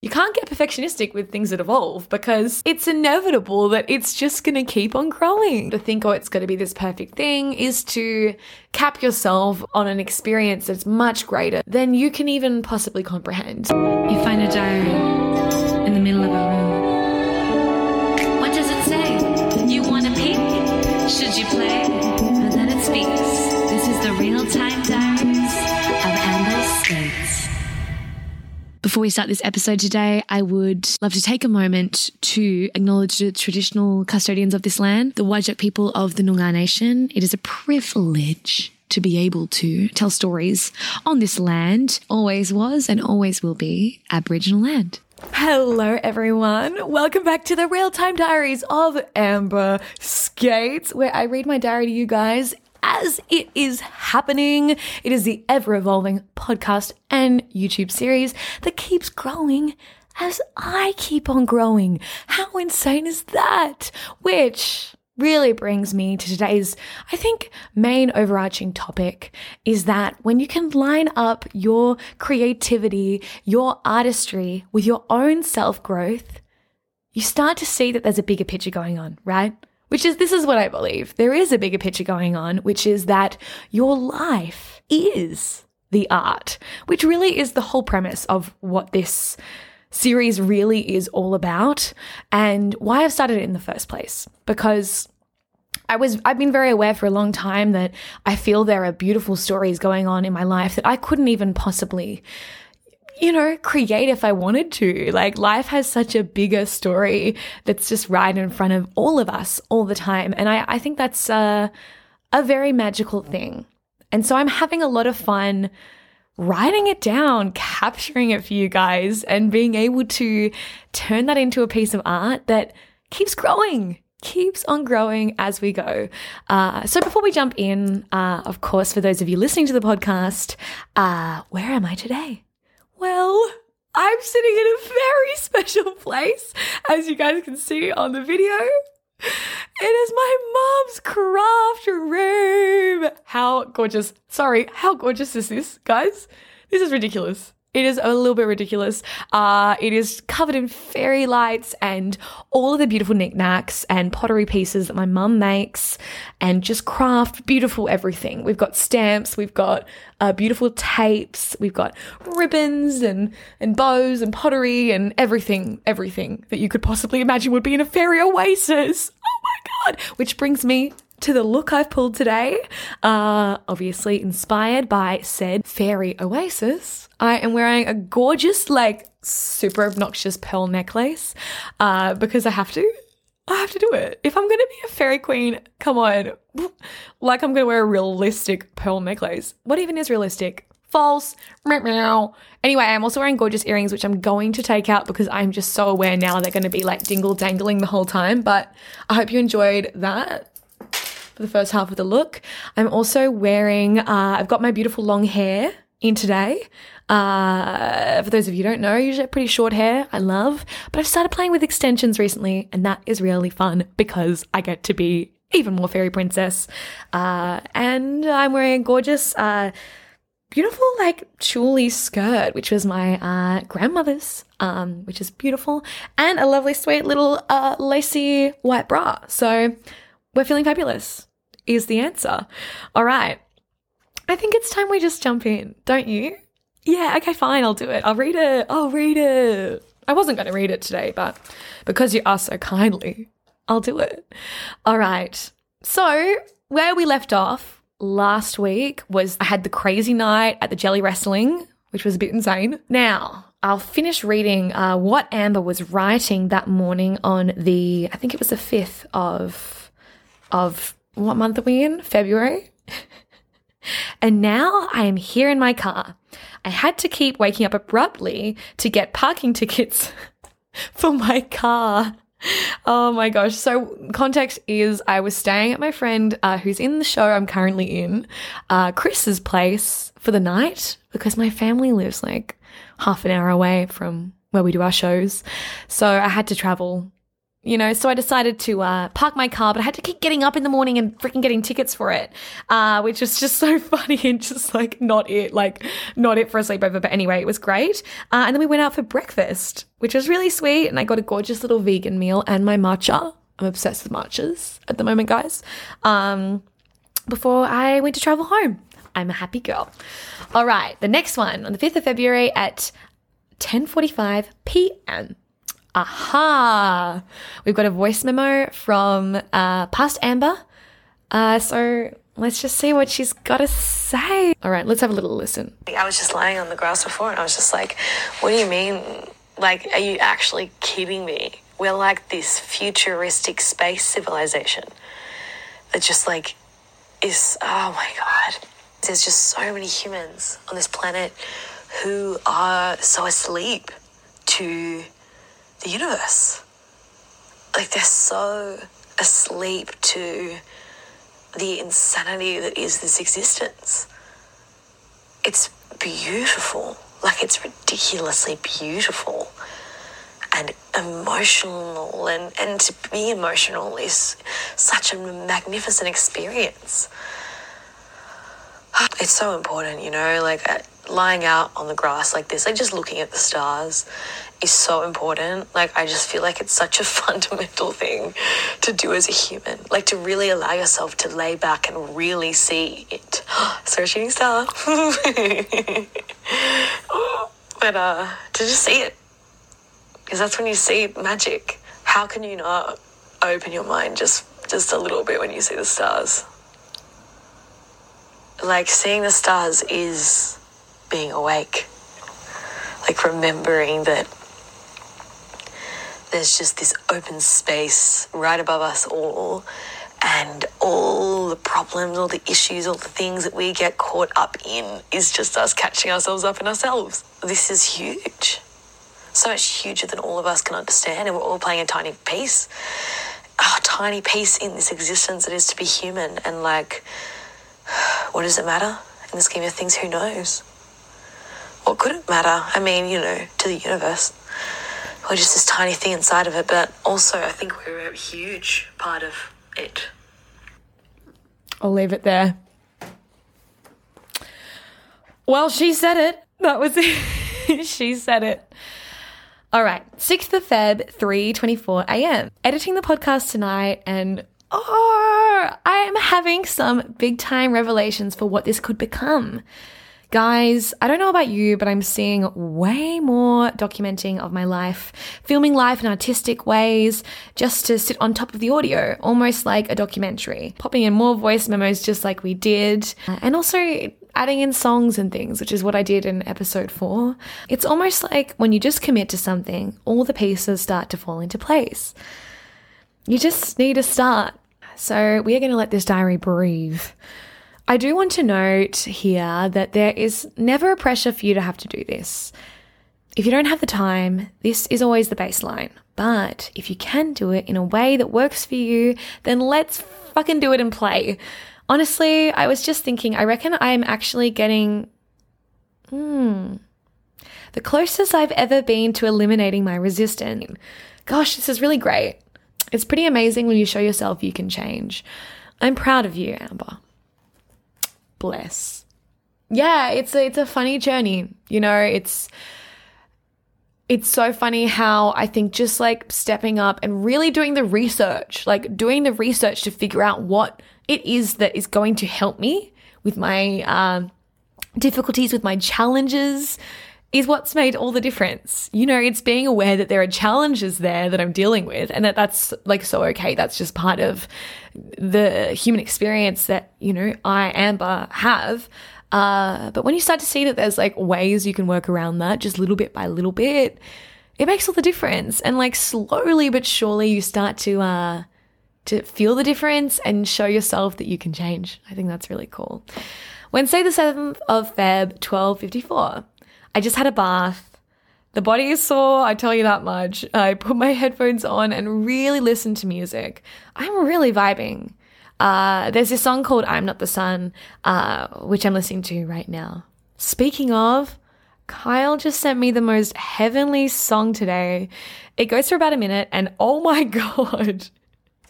You can't get perfectionistic with things that evolve because it's inevitable that it's just going to keep on growing. To think, oh, it's going to be this perfect thing is to cap yourself on an experience that's much greater than you can even possibly comprehend. You find a diary in the middle of a room. What does it say? You want peek? Should you play? Before we start this episode today, I would love to take a moment to acknowledge the traditional custodians of this land, the Whadjuk people of the Noongar Nation. It is a privilege to be able to tell stories on this land, always was and always will be Aboriginal land. Hello, everyone. Welcome back to the real time diaries of Amber Scates, where I read my diary to you guys as it is happening. It is the ever evolving podcast and YouTube series that keeps growing as I keep on growing. How insane is that? Which really brings me to today's, I think, main overarching topic is that when you can line up your creativity, your artistry with your own self growth, you start to see that there's a bigger picture going on, right? Which is, this is what I believe. There is a bigger picture going on, which is that your life is the art, which really is the whole premise of what this series really is all about and why I've started it in the first place. Because I was I've been very aware for a long time that I feel there are beautiful stories going on in my life that I couldn't even possibly you know, create if I wanted to. Like life has such a bigger story that's just right in front of all of us all the time. And I, I think that's a, a very magical thing. And so I'm having a lot of fun writing it down, capturing it for you guys, and being able to turn that into a piece of art that keeps growing keeps on growing as we go. Uh, so before we jump in, uh, of course, for those of you listening to the podcast, uh, where am I today? Well, I'm sitting in a very special place, as you guys can see on the video. It is my mom's craft room. How gorgeous. Sorry, how gorgeous is this, guys? This is ridiculous. It is a little bit ridiculous. Uh, it is covered in fairy lights and all of the beautiful knickknacks and pottery pieces that my mum makes and just craft beautiful everything. We've got stamps, we've got uh, beautiful tapes, we've got ribbons and, and bows and pottery and everything, everything that you could possibly imagine would be in a fairy oasis. Oh my God. Which brings me to the look I've pulled today, uh, obviously inspired by said fairy oasis. I am wearing a gorgeous, like, super obnoxious pearl necklace uh, because I have to. I have to do it. If I'm going to be a fairy queen, come on. Like I'm going to wear a realistic pearl necklace. What even is realistic? False. Anyway, I'm also wearing gorgeous earrings, which I'm going to take out because I'm just so aware now they're going to be like dingle dangling the whole time. But I hope you enjoyed that for the first half of the look. I'm also wearing, uh, I've got my beautiful long hair in today. Uh, for those of you who don't know, usually have pretty short hair. I love, but I've started playing with extensions recently, and that is really fun because I get to be even more fairy princess. Uh, and I'm wearing a gorgeous, uh, beautiful like tulle skirt, which was my uh, grandmother's, um, which is beautiful, and a lovely, sweet little uh, lacy white bra. So we're feeling fabulous is the answer. All right. I think it's time we just jump in, don't you? Yeah, okay, fine, I'll do it. I'll read it. I'll read it. I wasn't going to read it today, but because you asked so kindly, I'll do it. All right. So, where we left off last week was I had the crazy night at the jelly wrestling, which was a bit insane. Now, I'll finish reading uh, what Amber was writing that morning on the, I think it was the 5th of, of what month are we in? February. and now I am here in my car. I had to keep waking up abruptly to get parking tickets for my car. Oh my gosh. So, context is I was staying at my friend uh, who's in the show I'm currently in, uh, Chris's place for the night because my family lives like half an hour away from where we do our shows. So, I had to travel you know, so I decided to uh, park my car, but I had to keep getting up in the morning and freaking getting tickets for it, uh, which was just so funny and just like not it, like not it for a sleepover. But anyway, it was great. Uh, and then we went out for breakfast, which was really sweet. And I got a gorgeous little vegan meal and my matcha. I'm obsessed with matchas at the moment, guys. Um, before I went to travel home. I'm a happy girl. All right, the next one on the 5th of February at 10:45 p.m. Aha! We've got a voice memo from uh, past Amber. Uh, so let's just see what she's got to say. All right, let's have a little listen. I was just lying on the grass before and I was just like, what do you mean? Like, are you actually kidding me? We're like this futuristic space civilization that just like is, oh my God. There's just so many humans on this planet who are so asleep to the universe. Like they're so asleep to the insanity that is this existence. It's beautiful. Like it's ridiculously beautiful and emotional and, and to be emotional is such a magnificent experience. It's so important, you know, like uh, lying out on the grass like this, like just looking at the stars is so important. Like, I just feel like it's such a fundamental thing to do as a human. Like, to really allow yourself to lay back and really see it. so, shooting star. but, uh, to just see it. Because that's when you see magic. How can you not open your mind just just a little bit when you see the stars? Like seeing the stars is being awake. Like remembering that there's just this open space right above us all and all the problems, all the issues, all the things that we get caught up in is just us catching ourselves up in ourselves. This is huge. So much huger than all of us can understand, and we're all playing a tiny piece. A tiny piece in this existence that is to be human. And like, what does it matter? In the scheme of things, who knows? What could it matter? I mean, you know, to the universe we're just this tiny thing inside of it, but also I think we're a huge part of it. I'll leave it there. Well, she said it. That was it. she said it. All right, 6th of Feb, 3:24 a.m. Editing the podcast tonight and oh, I am having some big time revelations for what this could become. Guys, I don't know about you, but I'm seeing way more documenting of my life, filming life in artistic ways, just to sit on top of the audio, almost like a documentary. Popping in more voice memos just like we did, uh, and also adding in songs and things, which is what I did in episode four. It's almost like when you just commit to something, all the pieces start to fall into place. You just need to start. So we are going to let this diary breathe. I do want to note here that there is never a pressure for you to have to do this. If you don't have the time, this is always the baseline. But if you can do it in a way that works for you, then let's fucking do it and play. Honestly, I was just thinking, I reckon I'm actually getting, hmm, the closest I've ever been to eliminating my resistance. Gosh, this is really great. It's pretty amazing when you show yourself you can change. I'm proud of you, Amber bless. Yeah, it's a, it's a funny journey. You know, it's it's so funny how I think just like stepping up and really doing the research, like doing the research to figure out what it is that is going to help me with my um, difficulties, with my challenges, is what's made all the difference. You know, it's being aware that there are challenges there that I'm dealing with and that that's like so okay. That's just part of the human experience that, you know, I, Amber, have. Uh, but when you start to see that there's like ways you can work around that just little bit by little bit, it makes all the difference. And like slowly but surely you start to, uh, to feel the difference and show yourself that you can change. I think that's really cool. Wednesday, the 7th of Feb, 1254. I just had a bath. The body is sore, I tell you that much. I put my headphones on and really listen to music. I'm really vibing. Uh, there's this song called I'm Not the Sun, uh, which I'm listening to right now. Speaking of, Kyle just sent me the most heavenly song today. It goes for about a minute, and oh my God,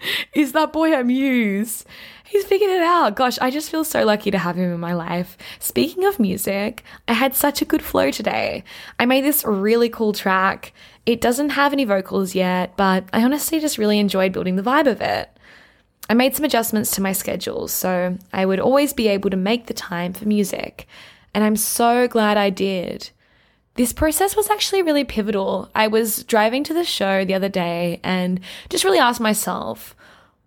is that boy a muse? He's figured it out. Gosh, I just feel so lucky to have him in my life. Speaking of music, I had such a good flow today. I made this really cool track. It doesn't have any vocals yet, but I honestly just really enjoyed building the vibe of it. I made some adjustments to my schedule so I would always be able to make the time for music, and I'm so glad I did. This process was actually really pivotal. I was driving to the show the other day and just really asked myself,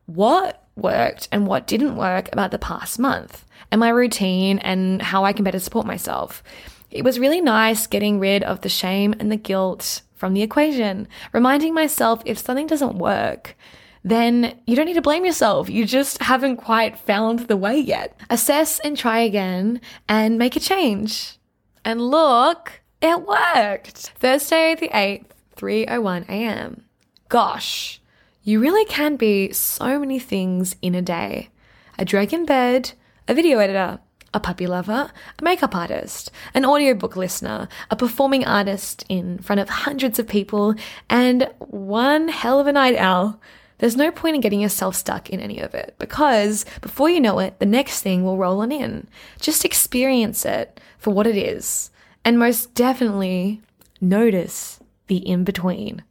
what worked and what didn't work about the past month and my routine and how I can better support myself. It was really nice getting rid of the shame and the guilt from the equation, reminding myself if something doesn't work, then you don't need to blame yourself. You just haven't quite found the way yet. Assess and try again and make a change. And look, it worked. Thursday the 8th, 3:01 a.m. Gosh, you really can be so many things in a day a drag in bed, a video editor, a puppy lover, a makeup artist, an audiobook listener, a performing artist in front of hundreds of people, and one hell of a night owl. There's no point in getting yourself stuck in any of it because before you know it, the next thing will roll on in. Just experience it for what it is, and most definitely notice the in between.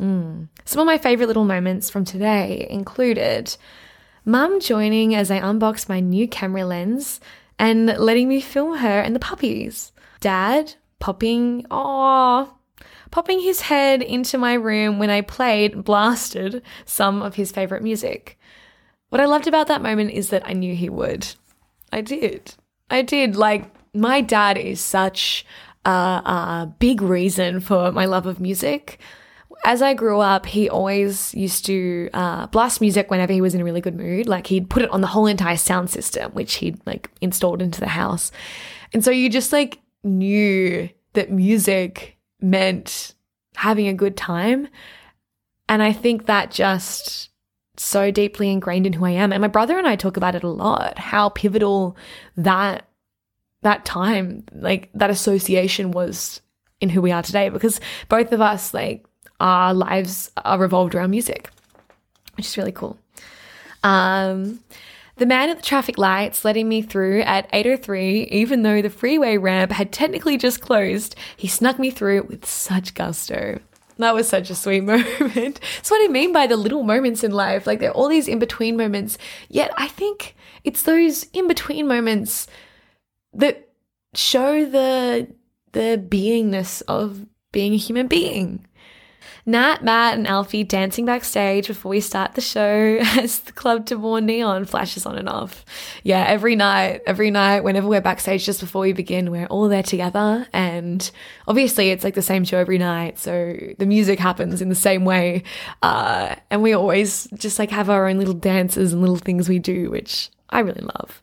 Mm. Some of my favorite little moments from today included mum joining as I unboxed my new camera lens and letting me film her and the puppies. Dad popping, oh, popping his head into my room when I played, blasted some of his favorite music. What I loved about that moment is that I knew he would. I did. I did. Like, my dad is such a, a big reason for my love of music as I grew up, he always used to uh, blast music whenever he was in a really good mood. Like he'd put it on the whole entire sound system, which he'd like installed into the house. And so you just like knew that music meant having a good time. And I think that just so deeply ingrained in who I am. And my brother and I talk about it a lot, how pivotal that that time, like that association was in who we are today because both of us like our lives are revolved around music, which is really cool. Um, the man at the traffic lights letting me through at 8.03, even though the freeway ramp had technically just closed, he snuck me through with such gusto. That was such a sweet moment. That's what I mean by the little moments in life. Like there are all these in between moments. Yet I think it's those in between moments that show the the beingness of being a human being. Nat, Matt, and Alfie dancing backstage before we start the show as the Club de More Neon flashes on and off. Yeah, every night, every night, whenever we're backstage just before we begin, we're all there together. And obviously, it's like the same show every night. So the music happens in the same way. Uh, and we always just like have our own little dances and little things we do, which I really love.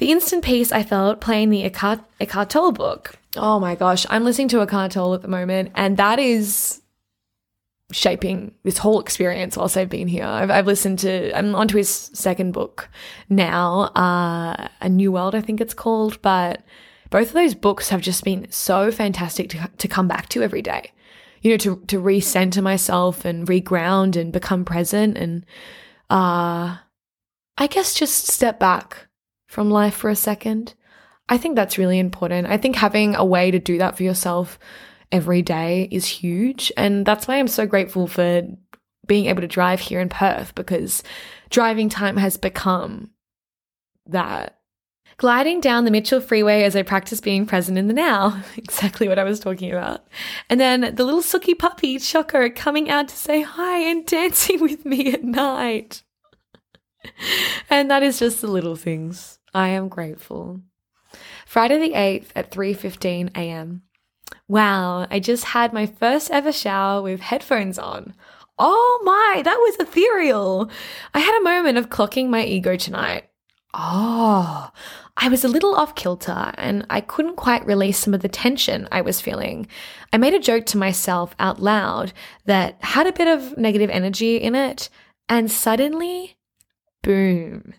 The instant peace I felt playing the Eckhart, Eckhart Tolle book Oh my gosh, I'm listening to Eckhart Tolle at the moment, and that is shaping this whole experience whilst I've been here. I've, I've listened to, I'm onto his second book now, uh, A New World, I think it's called, but both of those books have just been so fantastic to, to come back to every day. You know, to, to recenter myself and reground and become present and, uh, I guess just step back from life for a second I think that's really important. I think having a way to do that for yourself every day is huge. And that's why I'm so grateful for being able to drive here in Perth because driving time has become that. Gliding down the Mitchell Freeway as I practice being present in the now. exactly what I was talking about. And then the little Suki puppy, Choco, coming out to say hi and dancing with me at night. and that is just the little things. I am grateful. Friday the 8th at 3:15 a.m. Wow, I just had my first ever shower with headphones on. Oh my, that was ethereal. I had a moment of clocking my ego tonight. Oh, I was a little off kilter and I couldn't quite release some of the tension I was feeling. I made a joke to myself out loud that had a bit of negative energy in it, and suddenly, boom.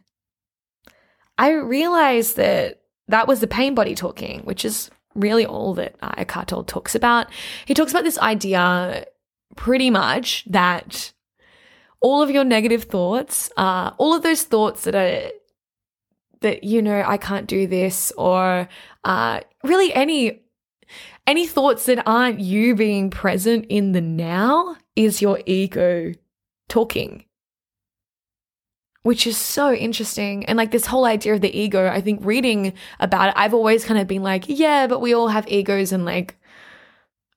I realized that that was the pain body talking, which is really all that uh, Eckhart Tolle talks about. He talks about this idea pretty much that all of your negative thoughts, uh, all of those thoughts that are that you know I can't do this, or uh, really any any thoughts that aren't you being present in the now is your ego talking which is so interesting. And like this whole idea of the ego, I think reading about it, I've always kind of been like, yeah, but we all have egos and like,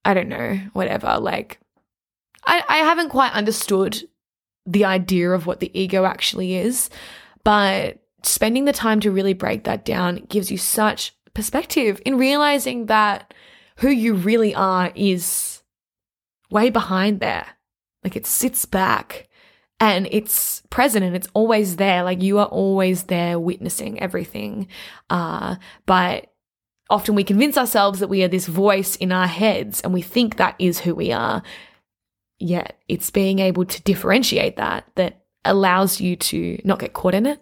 I don't know, whatever. Like, I, I haven't quite understood the idea of what the ego actually is, but spending the time to really break that down gives you such perspective in realizing that who you really are is way behind there. Like it sits back and it's present and it's always there. Like you are always there witnessing everything. Uh, but often we convince ourselves that we are this voice in our heads and we think that is who we are. Yet it's being able to differentiate that that allows you to not get caught in it.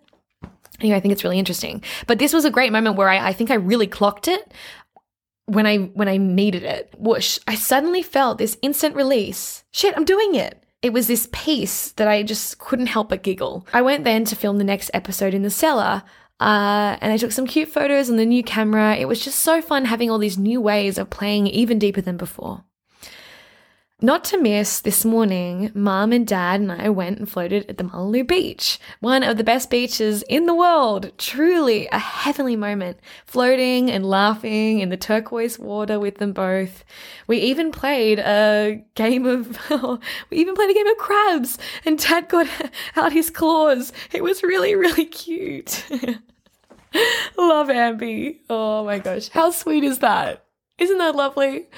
Anyway, I think it's really interesting. But this was a great moment where I, I think I really clocked it when I when I needed it. Whoosh! I suddenly felt this instant release. Shit, I'm doing it it was this piece that I just couldn't help but giggle. I went then to film the next episode in the cellar. Uh, and I took some cute photos on the new camera. It was just so fun having all these new ways of playing even deeper than before. Not to miss, this morning, mom and dad and I went and floated at the Mullaloo Beach, one of the best beaches in the world. Truly a heavenly moment, floating and laughing in the turquoise water with them both. We even played a game of, we even played a game of crabs, and dad got out his claws. It was really, really cute. Love Ambi. Oh my gosh. How sweet is that? Isn't that lovely?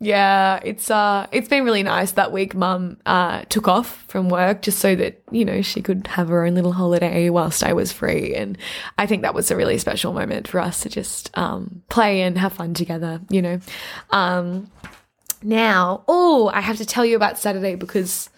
Yeah, it's uh it's been really nice that week mum uh took off from work just so that, you know, she could have her own little holiday whilst I was free and I think that was a really special moment for us to just um play and have fun together, you know. Um now, oh, I have to tell you about Saturday because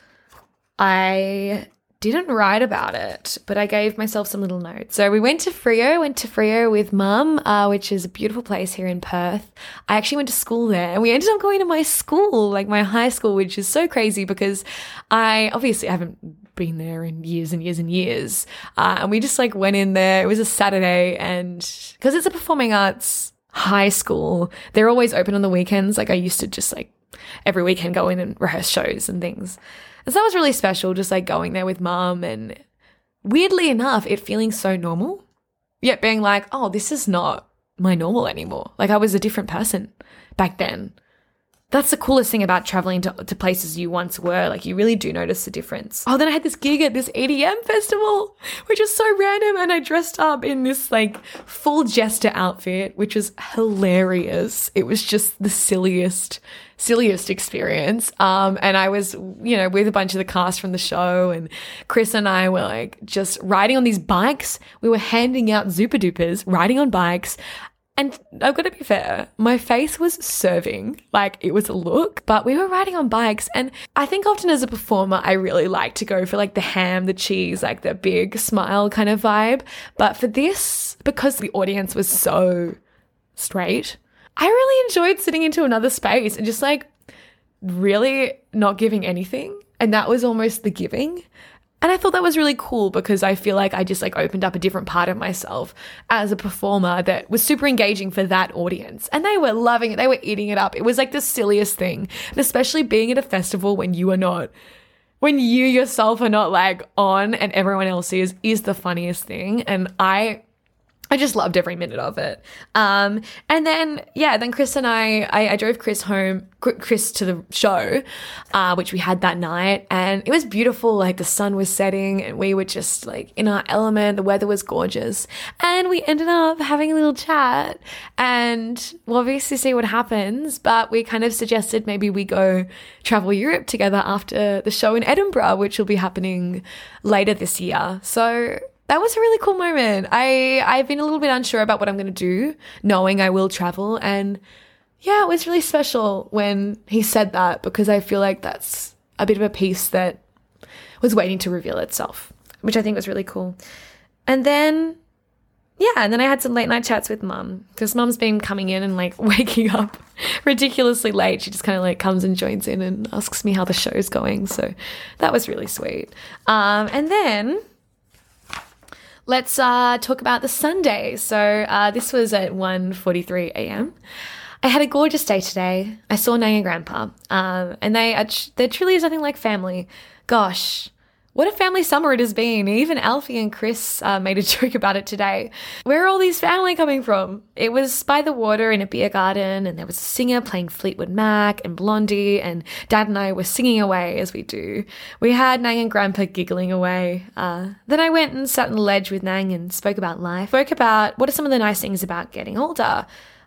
I didn't write about it, but I gave myself some little notes. So we went to Freo, went to Freo with mum, uh, which is a beautiful place here in Perth. I actually went to school there and we ended up going to my school, like my high school, which is so crazy because I obviously haven't been there in years and years and years. Uh, and we just like went in there. It was a Saturday and because it's a performing arts high school, they're always open on the weekends. Like I used to just like every weekend go in and rehearse shows and things. And so that was really special, just like going there with mum and weirdly enough, it feeling so normal, yet being like, oh, this is not my normal anymore. Like I was a different person back then. That's the coolest thing about traveling to, to places you once were. Like, you really do notice the difference. Oh, then I had this gig at this EDM festival, which was so random. And I dressed up in this like full jester outfit, which was hilarious. It was just the silliest, silliest experience. Um, and I was, you know, with a bunch of the cast from the show, and Chris and I were like just riding on these bikes. We were handing out Zooper Doopers, riding on bikes. And I've got to be fair, my face was serving, like it was a look, but we were riding on bikes. And I think often as a performer, I really like to go for like the ham, the cheese, like the big smile kind of vibe. But for this, because the audience was so straight, I really enjoyed sitting into another space and just like really not giving anything. And that was almost the giving. And I thought that was really cool because I feel like I just like opened up a different part of myself as a performer that was super engaging for that audience. And they were loving it. They were eating it up. It was like the silliest thing. And especially being at a festival when you are not when you yourself are not like on and everyone else is is the funniest thing. And I I just loved every minute of it. Um, and then, yeah, then Chris and I, I, I drove Chris home, Chris to the show, uh, which we had that night. And it was beautiful. Like the sun was setting and we were just like in our element. The weather was gorgeous. And we ended up having a little chat and we'll obviously see what happens. But we kind of suggested maybe we go travel Europe together after the show in Edinburgh, which will be happening later this year. So that was a really cool moment. I I've been a little bit unsure about what I'm going to do, knowing I will travel and yeah, it was really special when he said that because I feel like that's a bit of a piece that was waiting to reveal itself, which I think was really cool. And then yeah, and then I had some late night chats with mum because mum's been coming in and like waking up ridiculously late. She just kind of like comes and joins in and asks me how the show's going. So that was really sweet. Um, and then let's uh, talk about the Sunday. So uh, this was at 1.43 a.m. I had a gorgeous day today. I saw Nang and Grandpa, um, and they are there truly is nothing like family. Gosh, what a family summer it has been. Even Alfie and Chris uh, made a joke about it today. Where are all these family coming from? It was by the water in a beer garden, and there was a singer playing Fleetwood Mac and Blondie, and Dad and I were singing away as we do. We had Nang and Grandpa giggling away. Uh, then I went and sat on the ledge with Nang and spoke about life. Spoke about what are some of the nice things about getting older.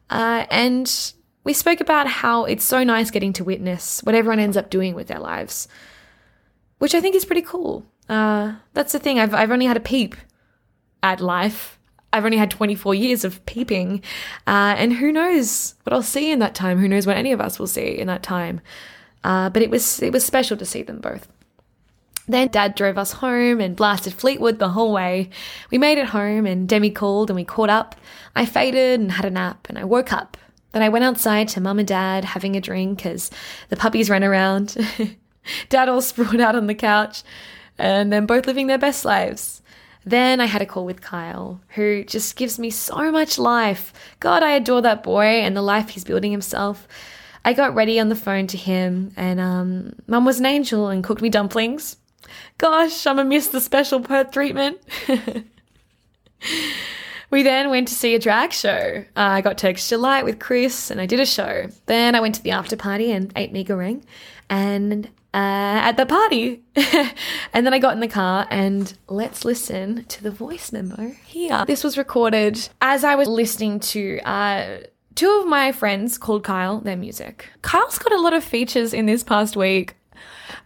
Uh, and we spoke about how it's so nice getting to witness what everyone ends up doing with their lives which I think is pretty cool. Uh, that's the thing. I've I've only had a peep at life. I've only had 24 years of peeping, uh, and who knows what I'll see in that time? Who knows what any of us will see in that time? Uh, but it was it was special to see them both. Then Dad drove us home and blasted Fleetwood the whole way. We made it home, and Demi called, and we caught up. I faded and had a nap, and I woke up. Then I went outside to Mum and Dad having a drink as the puppies ran around. Dad all sprawled out on the couch, and then both living their best lives. Then I had a call with Kyle, who just gives me so much life. God, I adore that boy and the life he's building himself. I got ready on the phone to him, and um, Mum was an angel and cooked me dumplings. Gosh, I'm gonna miss the special Perth treatment. we then went to see a drag show. Uh, I got to Extra Light with Chris, and I did a show. Then I went to the after party and ate mee goreng, and uh, at the party. and then I got in the car and let's listen to the voice memo here. This was recorded as I was listening to uh, two of my friends called Kyle their music. Kyle's got a lot of features in this past week.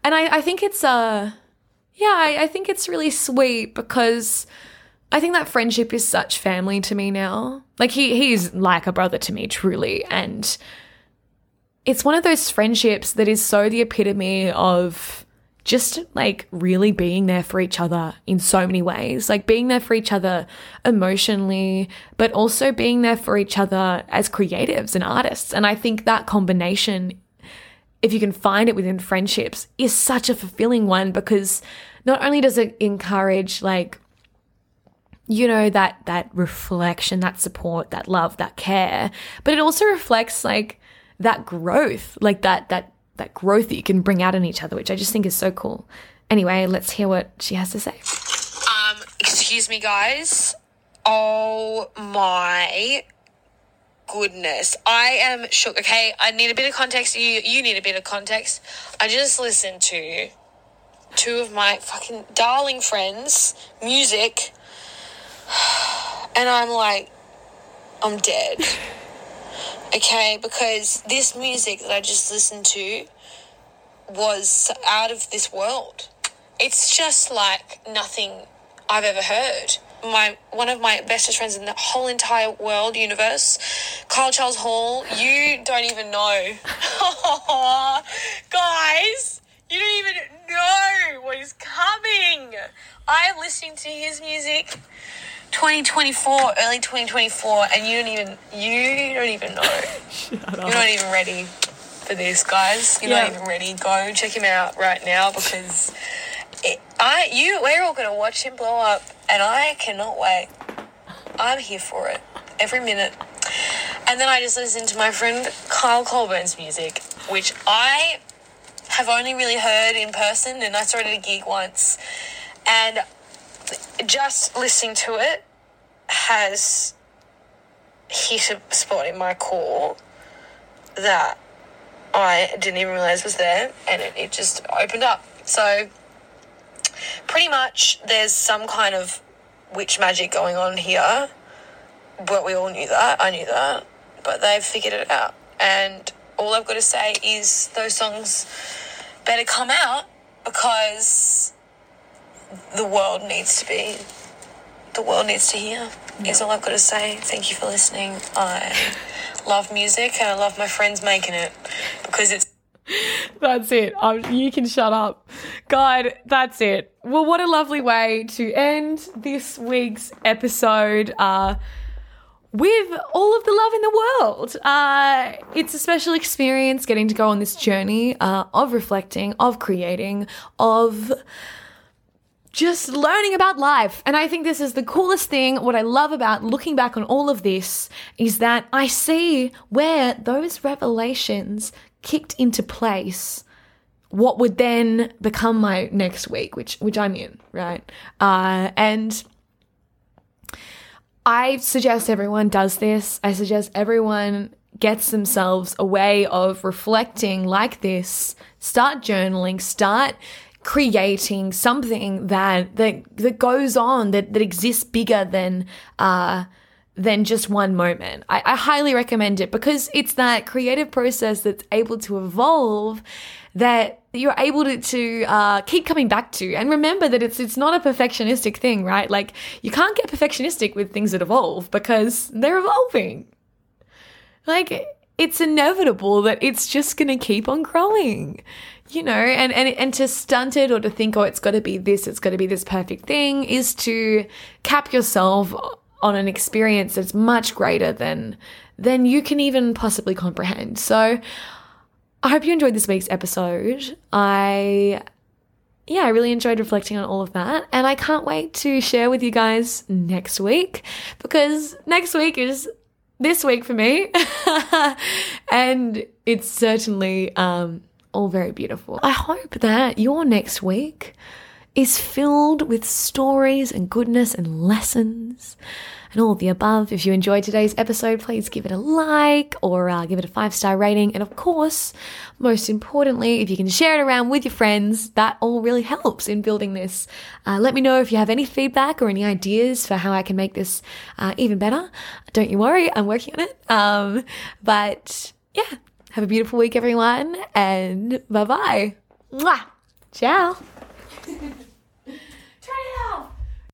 And I, I think it's, uh, yeah, I, I think it's really sweet because I think that friendship is such family to me now. Like he, he's like a brother to me, truly. And, it's one of those friendships that is so the epitome of just like really being there for each other in so many ways, like being there for each other emotionally, but also being there for each other as creatives and artists. And I think that combination, if you can find it within friendships, is such a fulfilling one because not only does it encourage like, you know, that, that reflection, that support, that love, that care, but it also reflects like, that growth, like that that that growth that you can bring out in each other, which I just think is so cool. Anyway, let's hear what she has to say. Um, excuse me, guys. Oh my goodness. I am shook. Okay, I need a bit of context. You you need a bit of context. I just listened to two of my fucking darling friends' music, and I'm like, I'm dead. Okay, because this music that I just listened to was out of this world. It's just like nothing I've ever heard. My one of my bestest friends in the whole entire world universe, Kyle Charles Hall. You don't even know, guys. You don't even know what is coming. I'm listening to his music 2024, early 2024, and you don't even you don't even know. You're not even ready for this, guys. You're not even ready. Go check him out right now because it, I you we're all gonna watch him blow up, and I cannot wait. I'm here for it every minute. And then I just listened to my friend Kyle Colburn's music, which I have only really heard in person, and I saw it at a gig once, and just listening to it has hit a spot in my core that I didn't even realize was there, and it, it just opened up. So, pretty much, there's some kind of witch magic going on here, but we all knew that. I knew that, but they've figured it out, and all I've got to say is those songs better come out because the world needs to be the world needs to hear is all I've got to say. Thank you for listening. I love music and I love my friends making it because it's That's it. Um, you can shut up. God, that's it. Well, what a lovely way to end this week's episode. Uh, with all of the love in the world. Uh, it's a special experience getting to go on this journey uh, of reflecting, of creating, of just learning about life. And I think this is the coolest thing. What I love about looking back on all of this is that I see where those revelations kicked into place what would then become my next week, which which I'm in, right? Uh, and I suggest everyone does this. I suggest everyone gets themselves a way of reflecting like this. Start journaling. Start creating something that that that goes on that that exists bigger than uh than just one moment. I, I highly recommend it because it's that creative process that's able to evolve that you're able to, to uh, keep coming back to. And remember that it's it's not a perfectionistic thing, right? Like you can't get perfectionistic with things that evolve because they're evolving. Like it's inevitable that it's just going to keep on growing. You know, and, and and to stunt it or to think, oh, it's got to be this, it's got to be this perfect thing, is to cap yourself on an experience that's much greater than than you can even possibly comprehend. So I hope you enjoyed this week's episode. I yeah, I really enjoyed reflecting on all of that. And I can't wait to share with you guys next week because next week is this week for me. and it's certainly um, all very beautiful. I hope that your next week is filled with stories and goodness and lessons and all the above. If you enjoyed today's episode, please give it a like or uh, give it a five star rating. And of course, most importantly, if you can share it around with your friends, that all really helps in building this. Uh, let me know if you have any feedback or any ideas for how I can make this uh, even better. Don't you worry, I'm working on it. Um, but yeah, have a beautiful week, everyone, and bye bye. Ciao.